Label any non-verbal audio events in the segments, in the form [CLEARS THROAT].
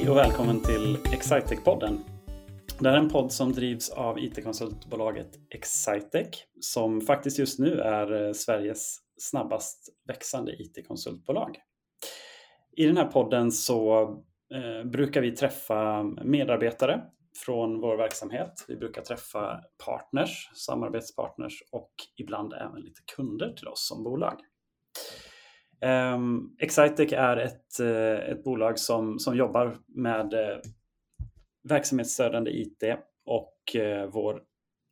Hej och välkommen till Excitec-podden. Det här är en podd som drivs av IT-konsultbolaget Excitec som faktiskt just nu är eh, Sveriges snabbast växande IT-konsultbolag. I den här podden så eh, brukar vi träffa medarbetare från vår verksamhet. Vi brukar träffa partners, samarbetspartners och ibland även lite kunder till oss som bolag. Um, Excitec är ett, uh, ett bolag som, som jobbar med uh, verksamhetsstödjande IT och uh, vår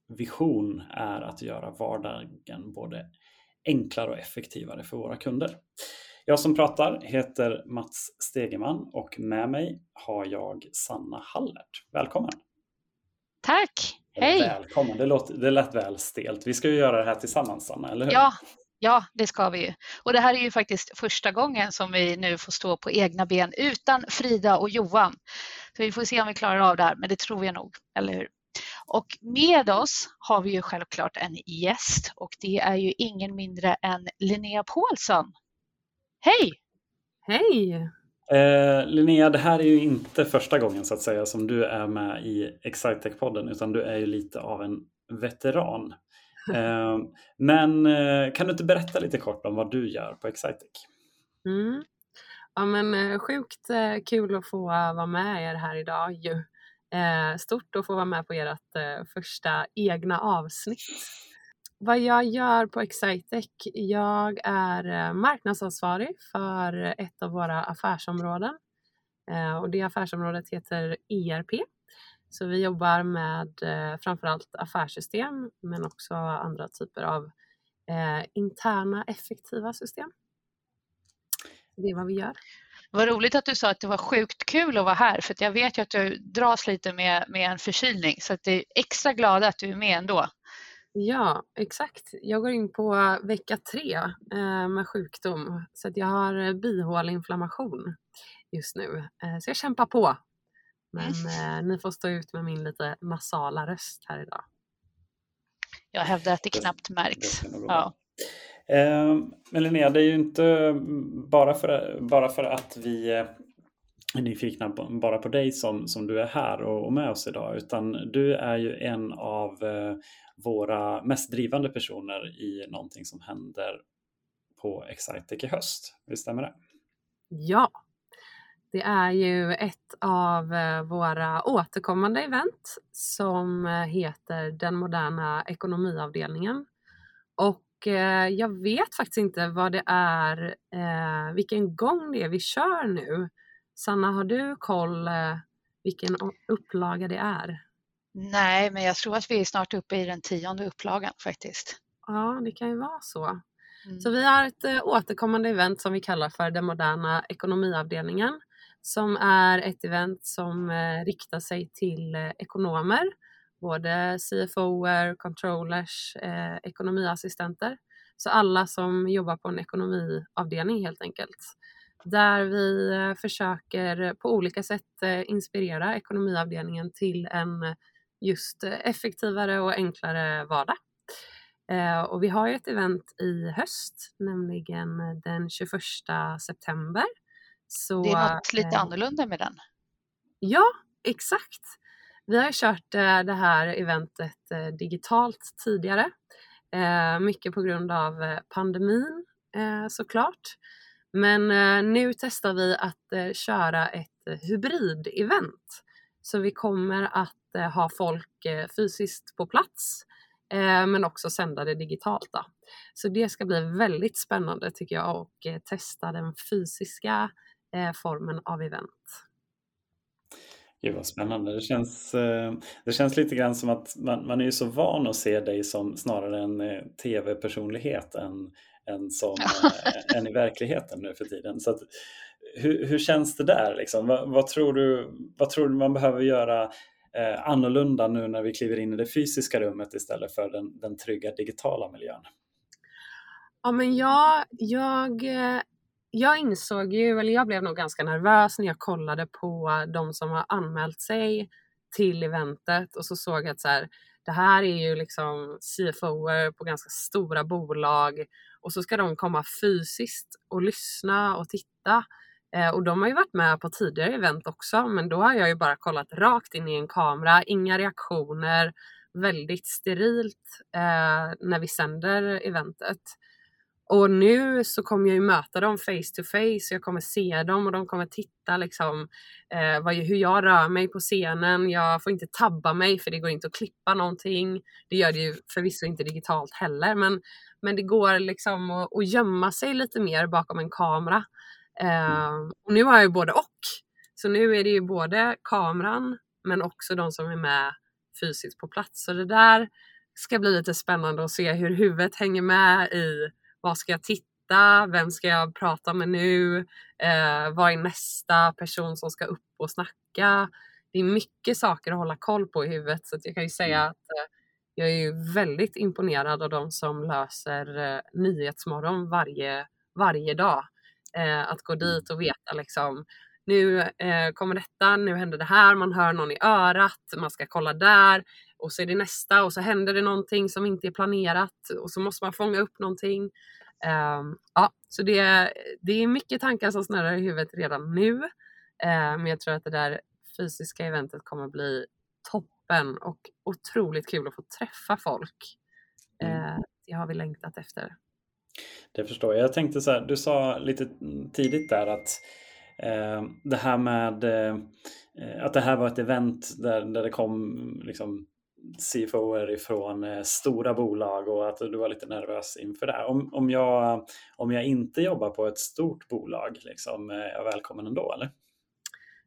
vision är att göra vardagen både enklare och effektivare för våra kunder. Jag som pratar heter Mats Stegeman och med mig har jag Sanna Hallert. Välkommen! Tack! Hej! Välkommen! Det, låter, det lät väl stelt. Vi ska ju göra det här tillsammans, Sanna, eller hur? Ja, Ja, det ska vi ju. Och det här är ju faktiskt första gången som vi nu får stå på egna ben utan Frida och Johan. Så vi får se om vi klarar av det här, men det tror jag nog, eller hur? Och med oss har vi ju självklart en gäst och det är ju ingen mindre än Linnea Paulsson. Hej! Hej! Eh, Linnea, det här är ju inte första gången så att säga som du är med i Excitec-podden utan du är ju lite av en veteran. Ehm, men eh, kan du inte berätta lite kort om vad du gör på Excitec? Mm. Ja men eh, sjukt eh, kul att få vara med er här idag ju. Stort att få vara med på ert första egna avsnitt. Vad jag gör på Excitec? Jag är marknadsansvarig för ett av våra affärsområden och det affärsområdet heter ERP så vi jobbar med eh, framförallt affärssystem men också andra typer av eh, interna effektiva system. Det är vad vi gör. Vad roligt att du sa att det var sjukt kul att vara här för jag vet ju att du dras lite med, med en förkylning så att det är extra glad att du är med ändå. Ja, exakt. Jag går in på vecka tre eh, med sjukdom så att jag har bihåleinflammation just nu. Så jag kämpar på men mm. eh, ni får stå ut med min lite nasala röst här idag. Jag hävdar att det knappt märks. Ja. Eh, men Linnea, det är ju inte bara för, bara för att vi är nyfikna bara på dig som, som du är här och, och med oss idag, utan du är ju en av eh, våra mest drivande personer i någonting som händer på Excitec i höst. Visst stämmer det? Ja, det är ju ett av eh, våra återkommande event som eh, heter Den moderna ekonomiavdelningen. Och eh, jag vet faktiskt inte vad det är, vilken gång det är vi kör nu. Sanna, har du koll vilken upplaga det är? Nej, men jag tror att vi är snart uppe i den tionde upplagan faktiskt. Ja, det kan ju vara så. Mm. Så vi har ett återkommande event som vi kallar för den moderna ekonomiavdelningen som är ett event som eh, riktar sig till eh, ekonomer, både CFOer, controllers, eh, ekonomiassistenter. Så alla som jobbar på en ekonomiavdelning helt enkelt. Där vi eh, försöker på olika sätt eh, inspirera ekonomiavdelningen till en just effektivare och enklare vardag. Eh, och vi har ju ett event i höst, nämligen den 21 september så, det är något lite eh, annorlunda med den. Ja, exakt. Vi har kört eh, det här eventet eh, digitalt tidigare. Mycket på grund av pandemin såklart. Men nu testar vi att köra ett hybrid-event. Så vi kommer att ha folk fysiskt på plats men också sända det digitalt. Då. Så det ska bli väldigt spännande tycker jag och testa den fysiska formen av event. Gud vad spännande. Det känns, eh, det känns lite grann som att man, man är ju så van att se dig som snarare en eh, tv-personlighet än, än, som, [LAUGHS] än i verkligheten nu för tiden. Så att, hur, hur känns det där? Liksom? Vad, vad, tror du, vad tror du man behöver göra eh, annorlunda nu när vi kliver in i det fysiska rummet istället för den, den trygga digitala miljön? Ja, men jag, jag jag insåg ju, eller jag blev nog ganska nervös när jag kollade på de som har anmält sig till eventet och så såg jag att så här, det här är ju liksom CFOer på ganska stora bolag och så ska de komma fysiskt och lyssna och titta. Eh, och de har ju varit med på tidigare event också men då har jag ju bara kollat rakt in i en kamera, inga reaktioner, väldigt sterilt eh, när vi sänder eventet. Och nu så kommer jag ju möta dem face to face, jag kommer se dem och de kommer titta liksom eh, vad, hur jag rör mig på scenen. Jag får inte tabba mig för det går inte att klippa någonting. Det gör det ju förvisso inte digitalt heller men, men det går liksom att, att gömma sig lite mer bakom en kamera. Eh, och nu har jag ju både och. Så nu är det ju både kameran men också de som är med fysiskt på plats. Så det där ska bli lite spännande att se hur huvudet hänger med i vad ska jag titta, vem ska jag prata med nu, eh, vad är nästa person som ska upp och snacka. Det är mycket saker att hålla koll på i huvudet så jag kan ju säga mm. att eh, jag är ju väldigt imponerad av de som löser eh, Nyhetsmorgon varje, varje dag. Eh, att gå mm. dit och veta liksom nu eh, kommer detta, nu händer det här, man hör någon i örat, man ska kolla där och så är det nästa och så händer det någonting som inte är planerat och så måste man fånga upp någonting. Um, ja, så det, det är mycket tankar som snurrar i huvudet redan nu. Uh, men jag tror att det där fysiska eventet kommer bli toppen och otroligt kul att få träffa folk. Uh, det har vi längtat efter. Det förstår jag. Jag tänkte så här, du sa lite tidigt där att eh, det här med eh, att det här var ett event där, där det kom liksom CFOer ifrån eh, stora bolag och att du var lite nervös inför det. Om, om, jag, om jag inte jobbar på ett stort bolag, liksom, eh, är jag välkommen ändå eller?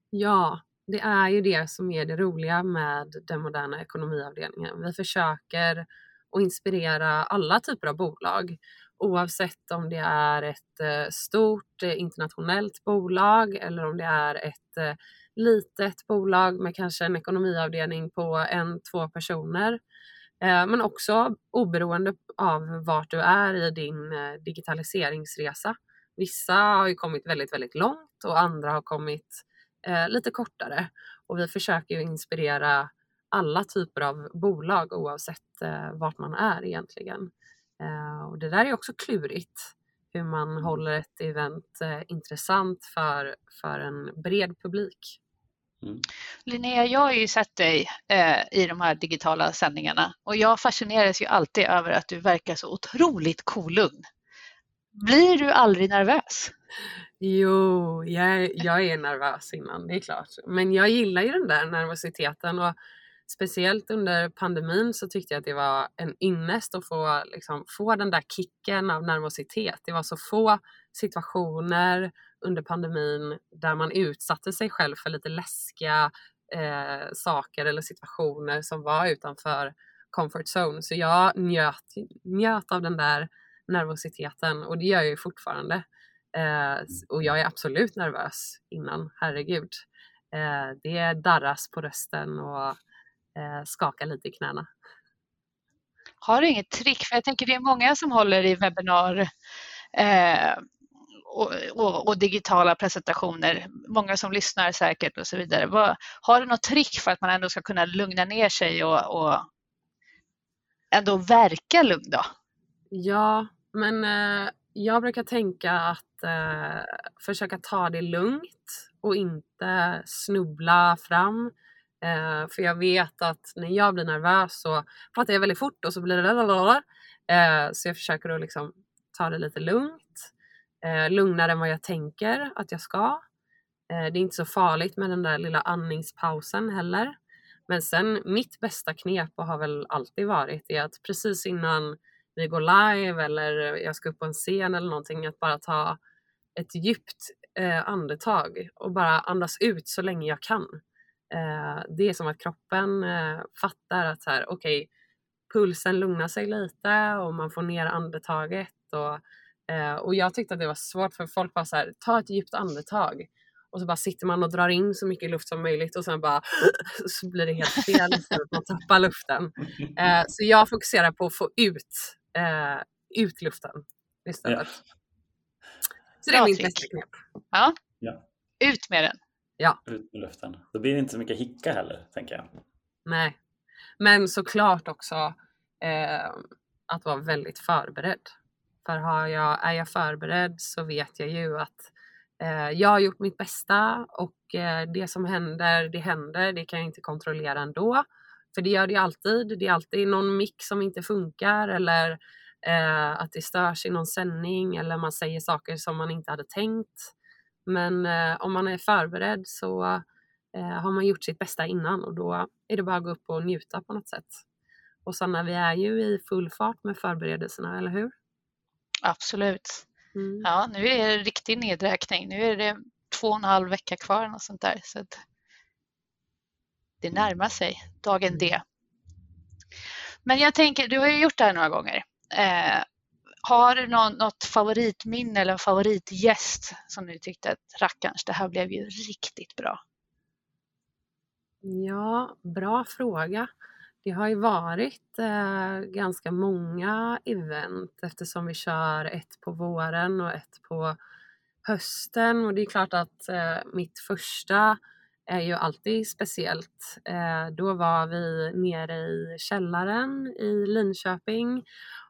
Ja, det är ju det som är det roliga med den moderna ekonomiavdelningen. Vi försöker att inspirera alla typer av bolag oavsett om det är ett eh, stort internationellt bolag eller om det är ett litet bolag med kanske en ekonomiavdelning på en, två personer. Eh, men också oberoende av vart du är i din eh, digitaliseringsresa. Vissa har ju kommit väldigt, väldigt långt och andra har kommit eh, lite kortare. Och vi försöker ju inspirera alla typer av bolag oavsett vart man är egentligen. Och det där är också klurigt, hur man mm. håller ett event eh, intressant för, för en bred publik. Mm. Linnea, jag har ju sett dig eh, i de här digitala sändningarna och jag fascineras ju alltid över att du verkar så otroligt kolugn. Blir du aldrig nervös? Jo, jag, jag är nervös innan, det är klart. Men jag gillar ju den där nervositeten och speciellt under pandemin så tyckte jag att det var en ynnest att få, liksom, få den där kicken av nervositet. Det var så få situationer under pandemin där man utsatte sig själv för lite läskiga eh, saker eller situationer som var utanför comfort zone. Så jag njöt, njöt av den där nervositeten och det gör jag ju fortfarande. Eh, och jag är absolut nervös innan, herregud. Eh, det darras på rösten och skaka lite i knäna. Har du inget trick? För jag tänker det är många som håller i webbinar eh, och, och, och, digitala presentationer. Många som lyssnar säkert och så vidare. Vad, har du något trick för att man ändå ska kunna lugna ner sig och, och ändå verka lugn då? Ja, men eh, jag brukar tänka att eh, försöka ta det lugnt och inte snubbla fram Eh, för jag vet att när jag blir nervös så pratar jag väldigt fort och så blir det eh, Så jag försöker att liksom ta det lite lugnt. Eh, lugnare än vad jag tänker att jag ska. Eh, det är inte så farligt med den där lilla andningspausen heller. Men sen mitt bästa knep och har väl alltid varit är att precis innan vi går live eller jag ska upp på en scen eller någonting att bara ta ett djupt eh, andetag och bara andas ut så länge jag kan. Eh, det är som att kroppen eh, fattar att så här, okay, pulsen lugnar sig lite och man får ner andetaget. Och, eh, och jag tyckte att det var svårt för folk var så här, ta ett djupt andetag. Och så bara sitter man och drar in så mycket luft som möjligt och sen bara [GASPS] så blir det helt fel för [LAUGHS] att man tappar luften. så jag fokuserar på att få ut, ut luften istället. Ja. Så det är mitt bästa knep. Ja. ja. Ut med den. Ja. Ut med luften. Då blir det inte så mycket hicka heller, tänker jag. Nej. Men såklart också eh, att vara väldigt förberedd. För har jag, är jag förberedd så vet jag ju att eh, jag har gjort mitt bästa och eh, det som händer, det händer. Det kan jag inte kontrollera ändå. För det gör det alltid. Det är alltid någon mick som inte funkar eller eh, att det störs i någon sändning eller man säger saker som man inte hade tänkt. Men eh, om man är förberedd så eh, har man gjort sitt bästa innan och då är det bara att gå upp och njuta på något sätt. Och Sanna, vi är ju i full fart med förberedelserna, eller hur? Absolut. Mm. Ja, nu är det riktig nedräkning. Nu är det två och en halv vecka kvar och sånt där. Så det närmar sig dagen D. Mm. Men jag tänker, du har ju gjort det här några gånger. Eh, har du någon, något favoritminne eller en favoritgäst som du tyckte att rackarns, det här blev ju riktigt bra? Ja, bra fråga. Det har ju varit eh, ganska många event eftersom vi kör ett på våren och ett på hösten och det är klart att eh, mitt första är ju alltid speciellt. Eh, då var vi nere i källaren i Linköping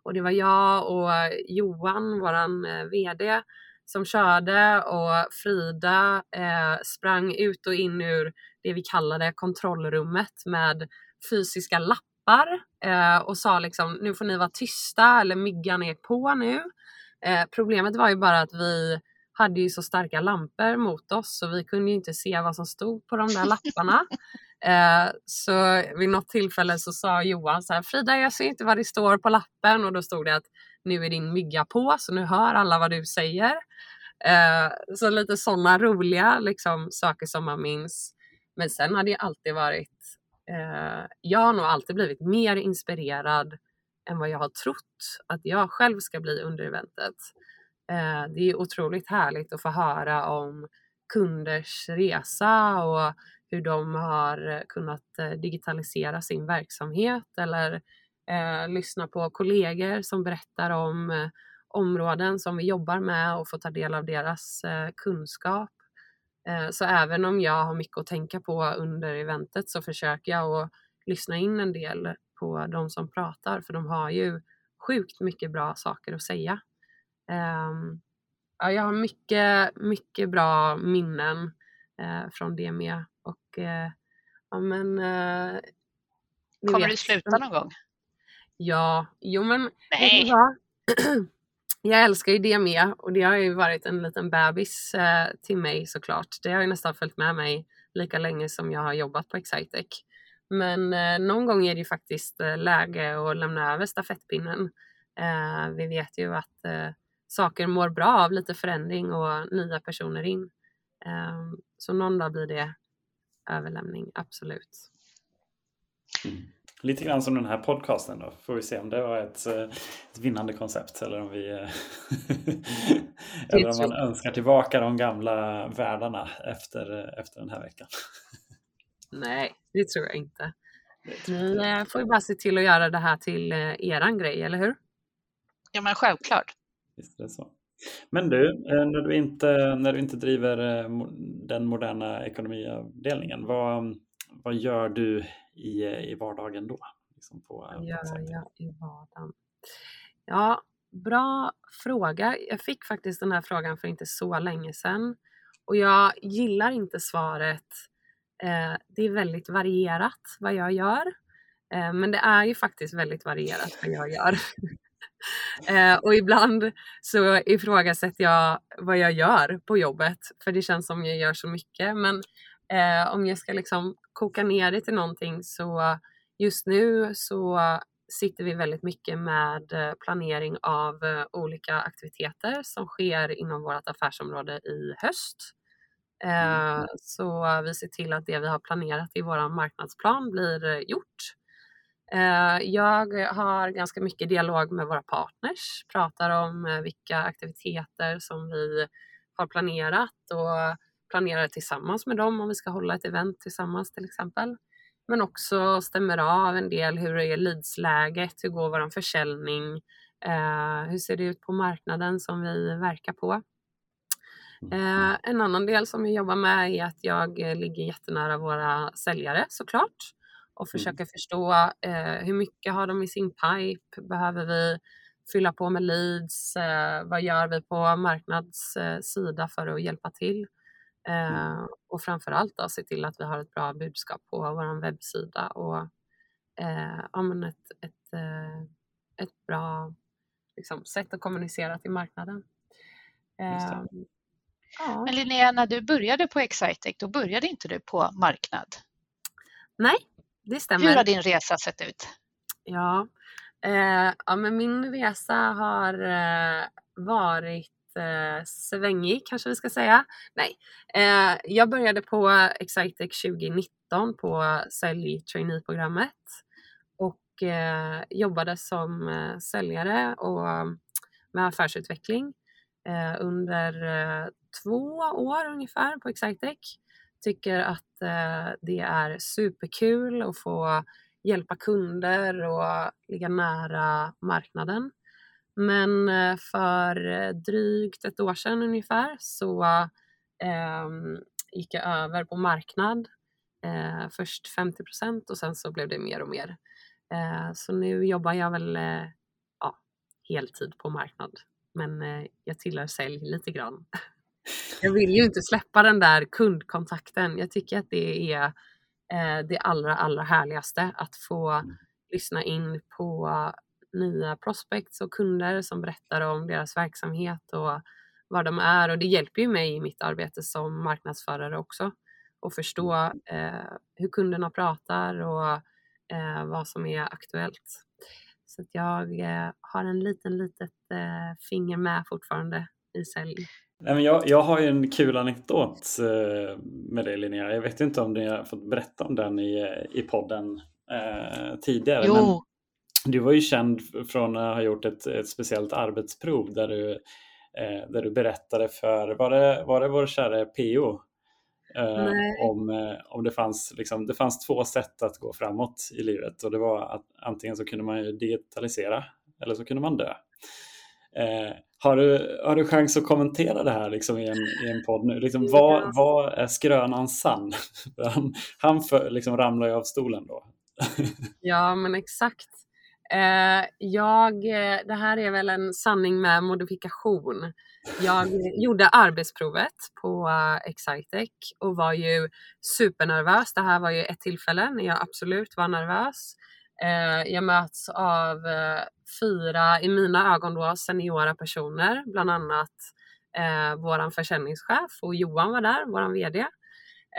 och det var jag och Johan, våran eh, VD, som körde och Frida eh, sprang ut och in ur det vi kallade kontrollrummet med fysiska lappar och sa liksom nu får ni vara tysta eller myggan är på nu. Problemet var ju bara att vi hade ju så starka lampor mot oss så vi kunde inte se vad som stod på de där lapparna. [LAUGHS] Eh, så vid något tillfälle så sa Johan så här, Frida jag ser inte vad det står på lappen och då stod det att nu är din mygga på så nu hör alla vad du säger. Eh, så lite sådana roliga liksom, saker som man minns. Men sen har det alltid varit, eh, jag har nog alltid blivit mer inspirerad än vad jag har trott att jag själv ska bli under eventet. Eh, det är otroligt härligt att få höra om kunders resa och hur de har kunnat eh, digitalisera sin verksamhet eller eh, lyssna på kollegor som berättar om eh, områden som vi jobbar med och få ta del av deras eh, kunskap. Eh, så även om jag har mycket att tänka på under eventet så försöker jag att lyssna in en del på de som pratar för de har ju sjukt mycket bra saker att säga. Um, ja, jag har mycket, mycket bra minnen uh, från det med. Och uh, ja men... Uh, Kommer vet, du sluta någon gång? Ja, jo men... Nej! [CLEARS THROAT] jag älskar ju det med och det har ju varit en liten bebis till mig såklart. Det har ju nästan följt med mig lika länge som jag har jobbat på Excitec. Men någon gång är det ju faktiskt läge att lämna över stafettpinnen. vi vet ju att saker mår bra av lite förändring och nya personer in. Ehm, så någon dag blir det överlämning, absolut. Mm. Lite grann som den här podcasten då, får vi se om det var ett, eh, ett vinnande koncept eller om vi eh, [LAUGHS] eller om man önskar tillbaka de gamla världarna efter, efter den här veckan. Nej, det tror jag inte. Ni eh, får ju bara se till att göra det här till eran grej, eller hur? Ja, men självklart. Visst är det så. Men du, eh, när du inte, när du inte driver eh, den moderna ekonomiavdelningen, vad, vad gör du i, i vardagen då? Liksom på, vad gör jag i vardagen? Ja, bra fråga. Jag fick faktiskt den här frågan för inte så länge sedan och jag gillar inte svaret. Eh, det är väldigt varierat vad jag gör. Men det är ju faktiskt väldigt varierat vad jag gör. [LAUGHS] Eh, och ibland så ifrågasätter jag vad jag gör på jobbet för det känns som jag gör så mycket. Men eh, om jag ska liksom koka ner det till någonting så just nu så sitter vi väldigt mycket med eh, planering av eh, olika aktiviteter som sker inom vårt affärsområde i höst. Eh, mm. Så vi ser till att det vi har planerat i vår marknadsplan blir gjort. Eh, jag har ganska mycket dialog med våra partners, pratar om eh, vilka aktiviteter som vi har planerat och planerar tillsammans med dem om vi ska hålla ett event tillsammans till exempel. Men också stämmer av en del hur är leadsläget, hur går vår försäljning, eh, hur ser det ut på marknaden som vi verkar på. Mm. en annan del som jag jobbar med är att jag ligger jättenära våra säljare såklart och mm. försöka mm. förstå eh, hur mycket har de i sin pipe? Behöver vi fylla på med leads, eh, vad gör vi på marknadssida för att hjälpa till? Mm. Och framförallt då se till att vi har ett bra budskap på vår webbsida och ja, men ett, ett, ett bra liksom, sätt att kommunicera till marknaden. Ja. Men Linnea, när du började på Excitec, då började inte du på marknad? Nej, det stämmer. Hur har din resa sett ut? Ja, eh, ja men min resa har eh, varit eh, svängig kanske vi ska säga. Nej, eh, jag började på Excitec 2019 på sälj traineeprogrammet och eh, jobbade som eh, säljare och med affärsutveckling under två år ungefär på Excitec. Tycker att eh, det är superkul att få hjälpa kunder och ligga nära marknaden. Men eh, för drygt ett år sedan ungefär så eh, gick jag över på marknad. Eh, först 50 procent och sen så blev det mer och mer. Eh, så nu jobbar jag väl eh, ja, heltid på marknad. Men eh, jag tillhör sälj lite grann. [LAUGHS] Jag vill ju inte släppa den där kundkontakten. Jag tycker att det är eh, det allra, allra härligaste att få mm. lyssna in på nya prospects och kunder som berättar om deras verksamhet och vad de är och det hjälper ju mig i mitt arbete som marknadsförare också att förstå mm. eh, hur kunderna pratar och eh, vad som är aktuellt. Så jag eh, har en liten litet eh, finger med fortfarande i sälj. Nej, men jag, jag har ju en kul anekdot eh, med dig Linnea. Jag vet inte om ni har fått berätta om den i, i podden eh, tidigare. Jo. Men du var ju känd från att ha gjort ett, ett speciellt arbetsprov där du, eh, där du berättade för, var det, var det vår kära PO? Eh, om, eh, om det fanns, liksom, det fanns två sätt att gå framåt i livet och det var att antingen så kunde man digitalisera eller så kunde man dö. Eh, har, du, har du chans att kommentera det här liksom i, en, i en podd nu? Liksom, vad, vad är skrönan sann? [LAUGHS] han han för, liksom ramlar ju av stolen då. [LAUGHS] ja, men exakt. Eh, jag, eh, det här är väl en sanning med modifikation. Jag [LAUGHS] gjorde arbetsprovet på eh, Excitec och var ju supernervös. Det här var ju ett tillfälle när jag absolut var nervös. Eh, jag möts av eh, fyra, i mina ögon då, seniora personer, bland annat eh, våran försäljningschef och Johan var där, våran VD.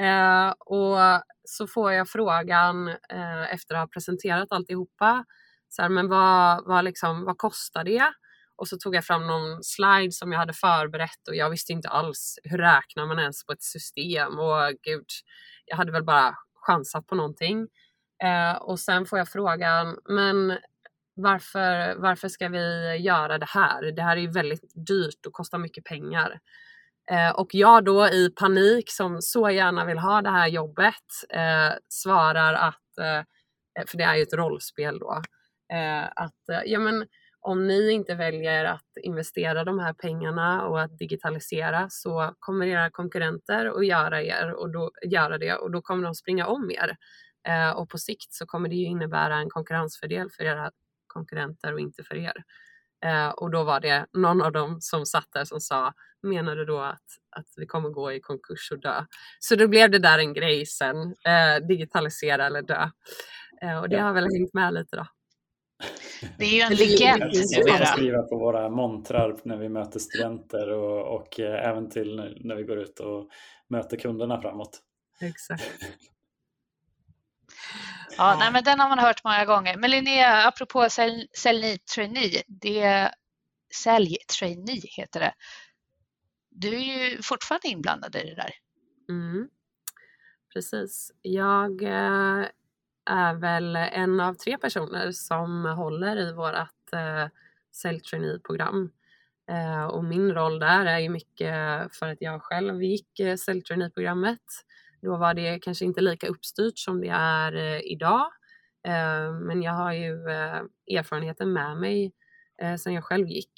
Eh, och så får jag frågan eh, efter att ha presenterat alltihopa, så här, men vad, vad, liksom, vad kostar det? Och så tog jag fram någon slide som jag hade förberett och jag visste inte alls hur räknar man ens på ett system och gud, jag hade väl bara chansat på någonting. Eh, och sen får jag frågan, men varför, varför ska vi göra det här? Det här är ju väldigt dyrt och kostar mycket pengar. Eh, och jag då i panik som så gärna vill ha det här jobbet eh, svarar att, eh, för det är ju ett rollspel då, eh, att eh, ja men om ni inte väljer att investera de här pengarna och att digitalisera så kommer era konkurrenter att göra, er och då, göra det och då kommer de springa om er. Eh, och på sikt så kommer det ju innebära en konkurrensfördel för era konkurrenter och inte för er. Eh, och då var det någon av dem som satt där som sa, menar du då att, att vi kommer gå i konkurs och dö? Så då blev det där en grej sen, eh, digitalisera eller dö. Eh, och det ja. har väl hängt med lite då. Det är ju en legend numera. Vi skriva på våra montrar när vi möter studenter och, och eh, även till när vi går ut och möter kunderna framåt. Exakt. Ja, nej, men den har man hört många gånger. Men Linnea, apropå sälj, sälj trainee, det sälj trainee heter det. Du är ju fortfarande inblandad i det där. Mm. Precis. Jag eh, är väl en av tre personer som håller i vårt eh, sälj trainee-program. Eh, och min roll där är ju mycket för att jag själv gick eh, sälj trainee-programmet då var det kanske inte lika uppstyrt som det är eh, idag. Eh, men jag har ju eh, erfarenheten med mig sen jag själv gick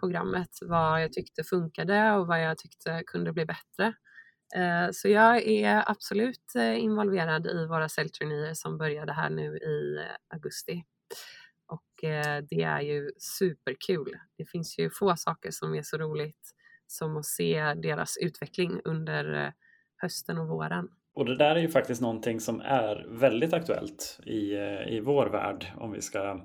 programmet, vad jag tyckte funkade och vad jag tyckte kunde bli bättre. Så jag är absolut involverad i våra säljturnéer som började här nu i augusti. Och det är ju superkul. Det finns ju få saker som är så roligt som att se deras utveckling under hösten och våren. Och det där är ju faktiskt någonting som är väldigt aktuellt i, eh, i vår värld om vi ska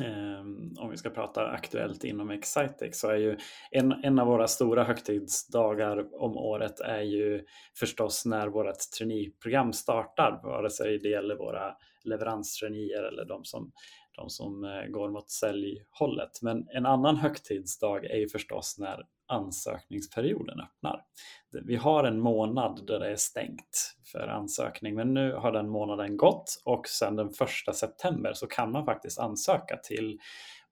ehm, om vi ska prata aktuellt inom Excitex så är ju en, en av våra stora högtidsdagar om året är ju förstås när vårt traineeprogram startar, vare sig det gäller våra leveranstraineer eller de som, de som eh, går mot säljhållet. Men en annan högtidsdag är ju förstås när ansökningsperioden öppnar. Vi har en månad där det är stängt för ansökning, men nu har den månaden gått och sedan den första september så kan man faktiskt ansöka till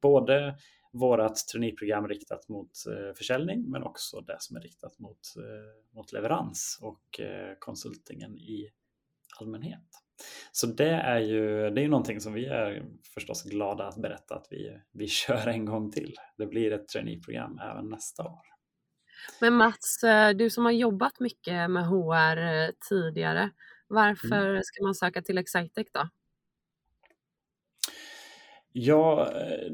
både vårt traineeprogram riktat mot eh, försäljning men också det som är riktat mot, eh, mot leverans och eh, konsultingen i allmänhet. Så det är ju det är någonting som vi är förstås glada att berätta att vi, vi [LAUGHS] kör en gång till. Det blir ett traineeprogram även nästa år. Men Mats, eh, du som har jobbat mycket med HR eh, tidigare, varför mm. ska man söka till Excitec då? Ja, eh,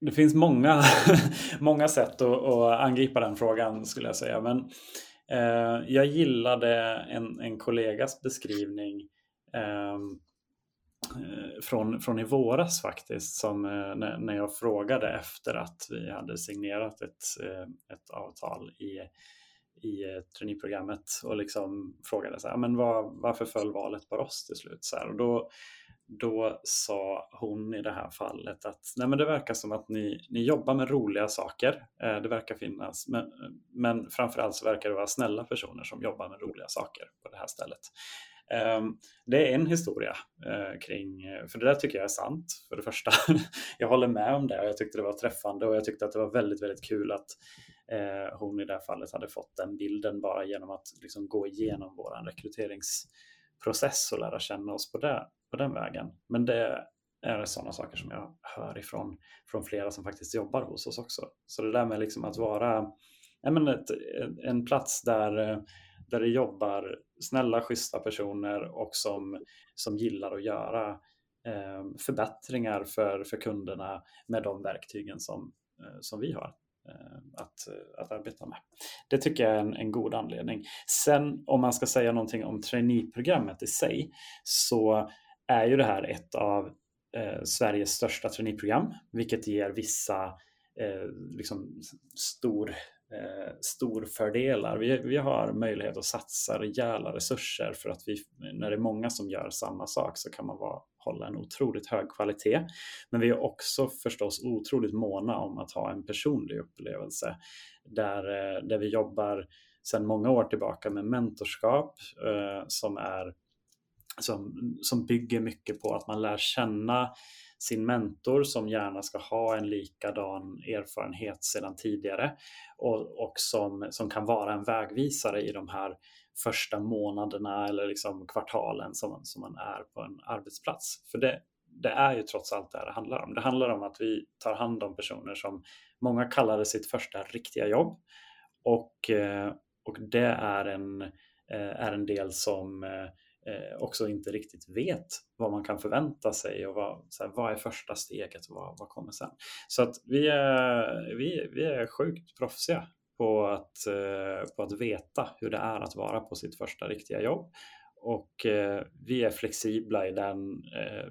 det finns många, [LAUGHS] många sätt att, att, angripa den frågan skulle jag säga. Men Eh, jag gillade en, en kollegas beskrivning ehm, eh, från, från i våras faktiskt, som, eh, när, när jag frågade efter att vi hade signerat ett, eh, ett avtal i, i eh, traineeprogrammet och liksom frågade så här, men var, varför föll valet på oss till slut? Så här, och då, då sa hon i det här fallet att Nej, men det verkar som att ni, ni jobbar med roliga saker. Eh, det verkar finnas, men, men framförallt så verkar det vara snälla personer som jobbar med roliga saker på det här stället. Eh, det är en historia eh, kring, eh, för det där tycker jag är sant för det första. [LAUGHS] jag håller med om det och jag tyckte det var träffande och jag tyckte att det var väldigt, väldigt kul att eh, hon i det här fallet hade fått den bilden bara genom att liksom gå igenom våran rekryteringsprocess och lära känna oss på det på den vägen. Men det är sådana saker som jag hör ifrån från flera som faktiskt jobbar hos oss också. Så det där med liksom att vara ja, ett, en plats där, där det jobbar snälla, schyssta personer och som, som gillar att göra eh, förbättringar för, för kunderna med de verktygen som, eh, som vi har eh, att, att arbeta med. Det tycker jag är en, en god anledning. Sen om man ska säga någonting om traineeprogrammet i sig så är ju det här ett av eh, Sveriges största traineeprogram, vilket ger vissa eh, liksom stor, eh, storfördelar. Vi, vi har möjlighet att satsa rejäla resurser för att vi, när det är många som gör samma sak så kan man vara, hålla en otroligt hög kvalitet. Men vi är också förstås otroligt måna om att ha en personlig upplevelse där, eh, där vi jobbar sedan många år tillbaka med mentorskap eh, som är som, som bygger mycket på att man lär känna sin mentor som gärna ska ha en likadan erfarenhet sedan tidigare och, och som, som kan vara en vägvisare i de här första månaderna eller liksom kvartalen som, som man är på en arbetsplats. För det, det är ju trots allt det här det handlar om. Det handlar om att vi tar hand om personer som många kallade sitt första riktiga jobb och, eh, och det är en, eh, är en del som eh, eh, också inte riktigt vet vad man kan förvänta sig och vad, så här, vad är första steget och vad, vad kommer sen. Så att vi är, vi, vi är sjukt proffsiga på att, eh, på att veta hur det är att vara på sitt första riktiga jobb. Och eh, vi är flexibla i den eh,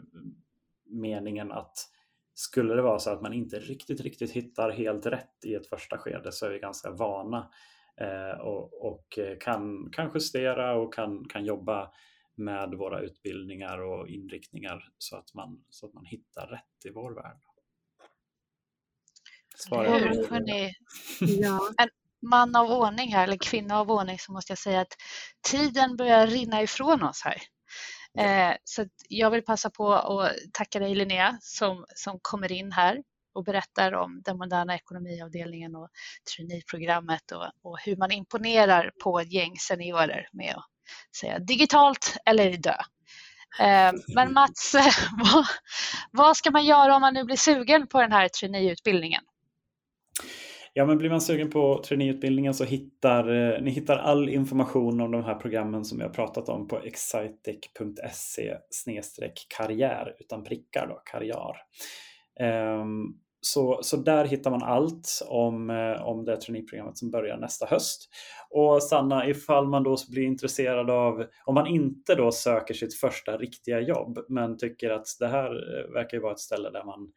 meningen att skulle det vara så att man inte riktigt, riktigt hittar helt rätt i ett första skede så är vi ganska vana eh, och, och, eh, kan, kan justera och kan, kan jobba med våra utbildningar och inriktningar så att man, så att man hittar rätt i vår värld. Hur, hörni, ja. En man av ordning här, eller kvinna av ordning, så måste jag säga att tiden börjar rinna ifrån oss här. Eh, så jag vill passa på att tacka dig Linnea som, som kommer in här och berättar om den moderna ekonomiavdelningen och traineeprogrammet och, och hur man imponerar på ett gäng seniorer med att säga digitalt eller dö. Eh, men Mats, eh, [LAUGHS] vad, vad ska man göra om man nu blir sugen på den här traineeutbildningen? Ja, men blir man sugen på traineeutbildningen så hittar eh, ni hittar all information om de här programmen som jag pratat om på excitec.se karriär utan prickar då, karriär. Um, så, så där hittar man allt om, eh, om det traineeprogrammet som börjar nästa höst. Och Sanna, ifall man då blir intresserad av, om man inte då söker sitt första riktiga jobb, men tycker att det här eh, verkar ju vara ett ställe där man,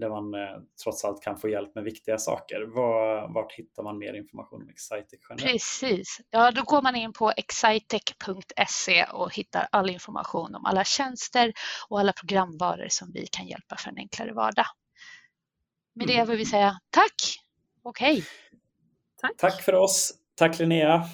där man eh, trots allt kan få hjälp med viktiga saker. Var, vart hittar man mer information om Excitec generellt? Precis, ja då går man in på excitec.se och hittar all information om alla tjänster och alla programvaror som vi kan hjälpa för en enklare vardag. Med det mm. vill vi säga tack och hej. Tack. tack för oss. Tack Linnea.